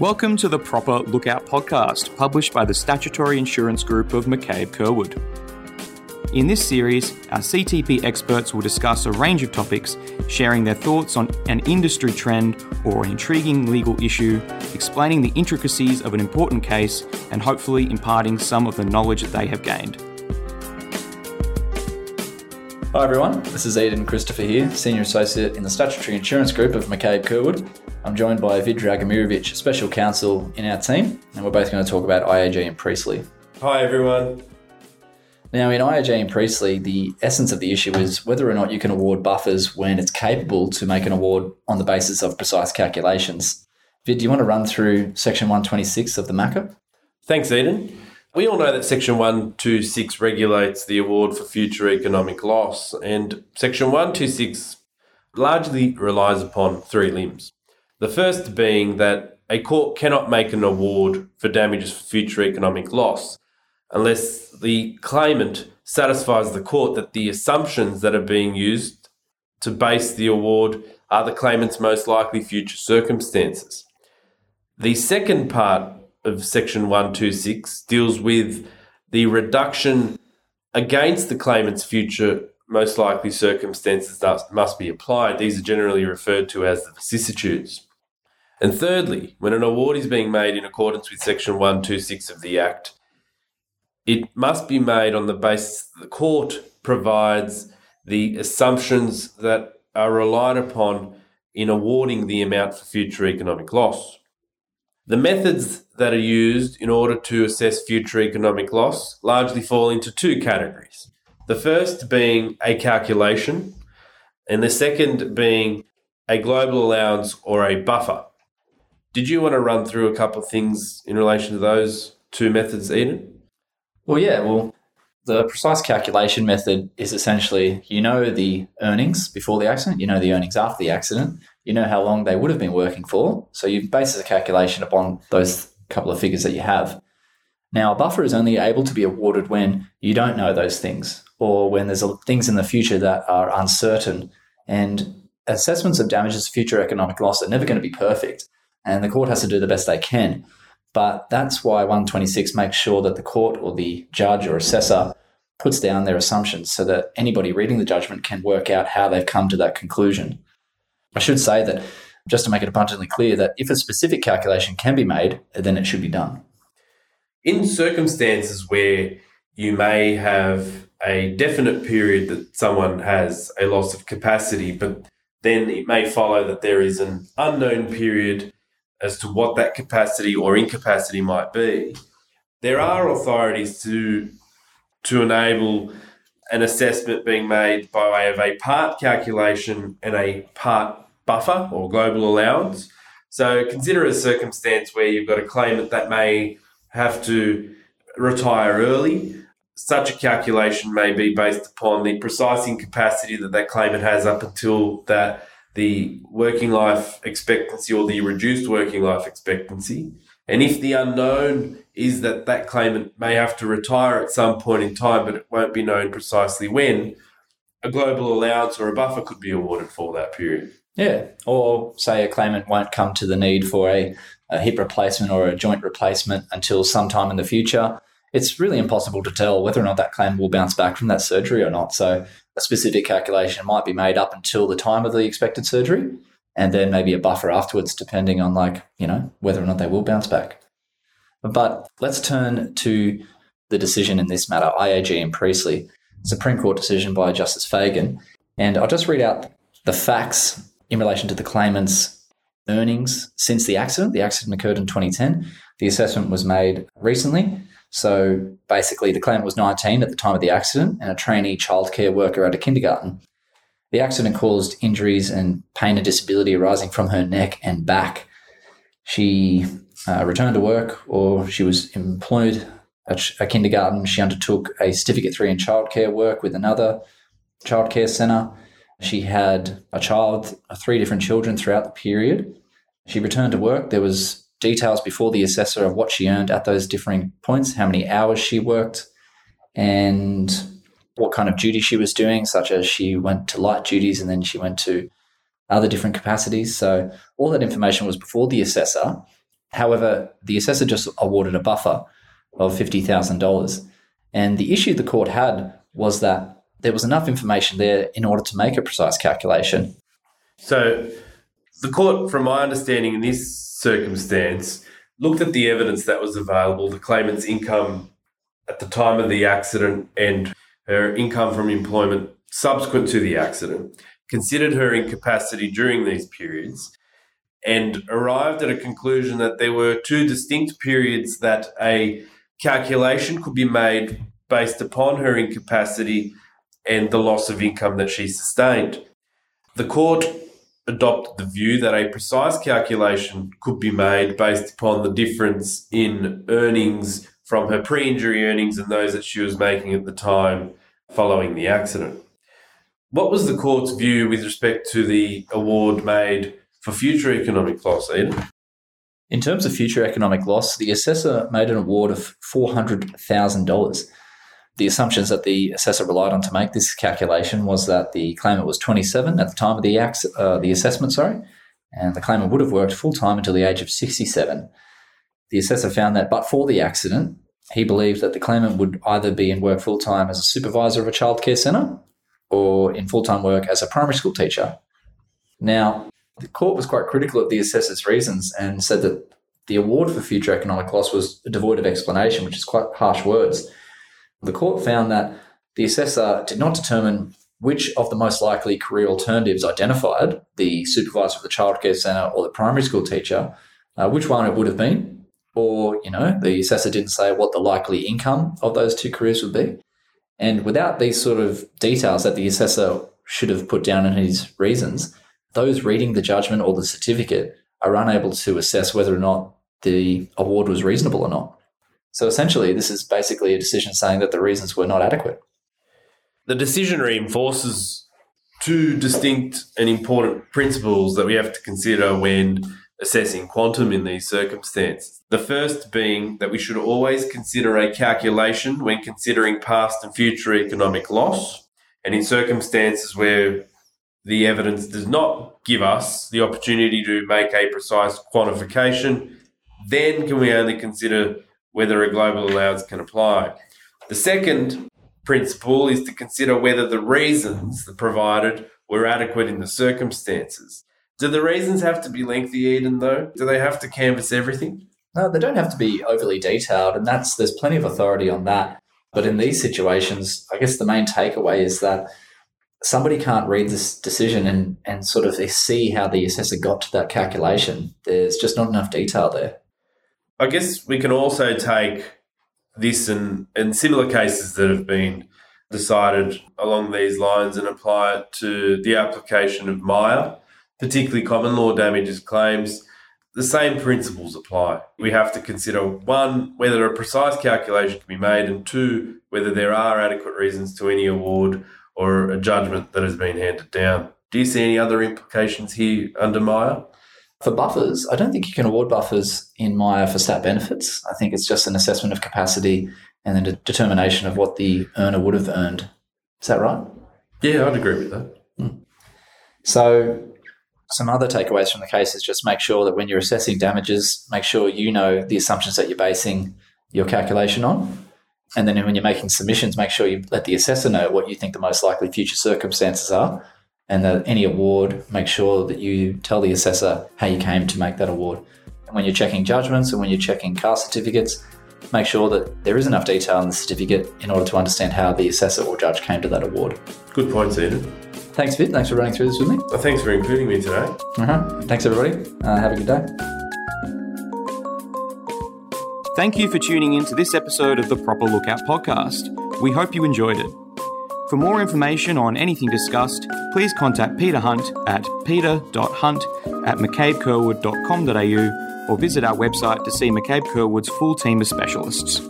Welcome to the Proper Lookout podcast, published by the Statutory Insurance Group of McCabe Curwood. In this series, our CTP experts will discuss a range of topics, sharing their thoughts on an industry trend or an intriguing legal issue, explaining the intricacies of an important case, and hopefully imparting some of the knowledge that they have gained. Hi everyone, this is Eden Christopher here, Senior Associate in the Statutory Insurance Group of McCabe Curwood. I'm joined by Vid Dragimirovic, Special Counsel in our team, and we're both going to talk about IAG and Priestley. Hi everyone. Now, in IAG and Priestley, the essence of the issue is whether or not you can award buffers when it's capable to make an award on the basis of precise calculations. Vid, do you want to run through Section 126 of the MACA? Thanks, Eden. We all know that Section 126 regulates the award for future economic loss, and Section 126 largely relies upon three limbs. The first being that a court cannot make an award for damages for future economic loss unless the claimant satisfies the court that the assumptions that are being used to base the award are the claimant's most likely future circumstances. The second part of Section 126 deals with the reduction against the claimant's future most likely circumstances that must be applied. These are generally referred to as the vicissitudes. And thirdly, when an award is being made in accordance with Section 126 of the Act, it must be made on the basis that the court provides the assumptions that are relied upon in awarding the amount for future economic loss. The methods that are used in order to assess future economic loss largely fall into two categories. The first being a calculation, and the second being a global allowance or a buffer. Did you want to run through a couple of things in relation to those two methods, Eden? Well, yeah. Well, the precise calculation method is essentially you know the earnings before the accident, you know the earnings after the accident, you know how long they would have been working for. So you base the calculation upon those couple of figures that you have. Now, a buffer is only able to be awarded when you don't know those things or when there's things in the future that are uncertain. And assessments of damages, future economic loss are never going to be perfect and the court has to do the best they can. But that's why 126 makes sure that the court or the judge or assessor puts down their assumptions so that anybody reading the judgment can work out how they've come to that conclusion. I should say that just to make it abundantly clear that if a specific calculation can be made, then it should be done. In circumstances where you may have a definite period that someone has a loss of capacity, but then it may follow that there is an unknown period as to what that capacity or incapacity might be, there are authorities to to enable an assessment being made by way of a part calculation and a part buffer or global allowance. So consider a circumstance where you've got a claimant that may have to retire early. Such a calculation may be based upon the precise incapacity that that claimant has up until that the working life expectancy or the reduced working life expectancy. And if the unknown is that that claimant may have to retire at some point in time, but it won't be known precisely when, a global allowance or a buffer could be awarded for that period. Yeah. Or say a claimant won't come to the need for a, a hip replacement or a joint replacement until sometime in the future. It's really impossible to tell whether or not that claim will bounce back from that surgery or not. So a specific calculation might be made up until the time of the expected surgery and then maybe a buffer afterwards depending on like you know whether or not they will bounce back. But let's turn to the decision in this matter iag and priestley supreme court decision by justice fagan. And i'll just read out the facts in relation to the claimant's earnings since the accident. The accident occurred in 2010 the assessment was made recently so basically, the claimant was 19 at the time of the accident and a trainee childcare worker at a kindergarten. The accident caused injuries and pain and disability arising from her neck and back. She uh, returned to work or she was employed at a kindergarten. She undertook a certificate three in childcare work with another childcare centre. She had a child, three different children throughout the period. She returned to work. There was details before the assessor of what she earned at those differing points, how many hours she worked, and what kind of duty she was doing, such as she went to light duties and then she went to other different capacities. So all that information was before the assessor. However, the assessor just awarded a buffer of $50,000. And the issue the court had was that there was enough information there in order to make a precise calculation. So, the court, from my understanding in this circumstance, looked at the evidence that was available, the claimant's income at the time of the accident and her income from employment subsequent to the accident, considered her incapacity during these periods, and arrived at a conclusion that there were two distinct periods that a calculation could be made based upon her incapacity and the loss of income that she sustained. The court adopted the view that a precise calculation could be made based upon the difference in earnings from her pre injury earnings and those that she was making at the time following the accident. What was the court's view with respect to the award made for future economic loss, Eden? In terms of future economic loss, the assessor made an award of $400,000. The assumptions that the assessor relied on to make this calculation was that the claimant was 27 at the time of the, uh, the assessment, sorry, and the claimant would have worked full time until the age of 67. The assessor found that, but for the accident, he believed that the claimant would either be in work full time as a supervisor of a childcare centre or in full time work as a primary school teacher. Now, the court was quite critical of the assessor's reasons and said that the award for future economic loss was devoid of explanation, which is quite harsh words. The court found that the assessor did not determine which of the most likely career alternatives identified, the supervisor of the childcare centre or the primary school teacher, uh, which one it would have been. Or, you know, the assessor didn't say what the likely income of those two careers would be. And without these sort of details that the assessor should have put down in his reasons, those reading the judgment or the certificate are unable to assess whether or not the award was reasonable or not. So essentially, this is basically a decision saying that the reasons were not adequate. The decision reinforces two distinct and important principles that we have to consider when assessing quantum in these circumstances. The first being that we should always consider a calculation when considering past and future economic loss. And in circumstances where the evidence does not give us the opportunity to make a precise quantification, then can we only consider whether a global allowance can apply. The second principle is to consider whether the reasons provided were adequate in the circumstances. Do the reasons have to be lengthy, Eden, though? Do they have to canvass everything? No, they don't have to be overly detailed, and that's there's plenty of authority on that. But in these situations, I guess the main takeaway is that somebody can't read this decision and, and sort of see how the assessor got to that calculation. There's just not enough detail there. I guess we can also take this and, and similar cases that have been decided along these lines and apply it to the application of MAIA, particularly common law damages claims. The same principles apply. We have to consider one, whether a precise calculation can be made, and two, whether there are adequate reasons to any award or a judgment that has been handed down. Do you see any other implications here under MAIA? For buffers, I don't think you can award buffers in MAIA for stat benefits. I think it's just an assessment of capacity and then a determination of what the earner would have earned. Is that right? Yeah, I'd agree with that. Hmm. So, some other takeaways from the case is just make sure that when you're assessing damages, make sure you know the assumptions that you're basing your calculation on. And then when you're making submissions, make sure you let the assessor know what you think the most likely future circumstances are. And that any award, make sure that you tell the assessor how you came to make that award. And when you're checking judgments and when you're checking car certificates, make sure that there is enough detail in the certificate in order to understand how the assessor or judge came to that award. Good points, Eden. Thanks, Vid. Thanks for running through this with me. Well, thanks for including me today. Uh-huh. Thanks, everybody. Uh, have a good day. Thank you for tuning in to this episode of the Proper Lookout podcast. We hope you enjoyed it. For more information on anything discussed, please contact Peter Hunt at peter.hunt at mccabecurwood.com.au or visit our website to see McCabe Curwood's full team of specialists.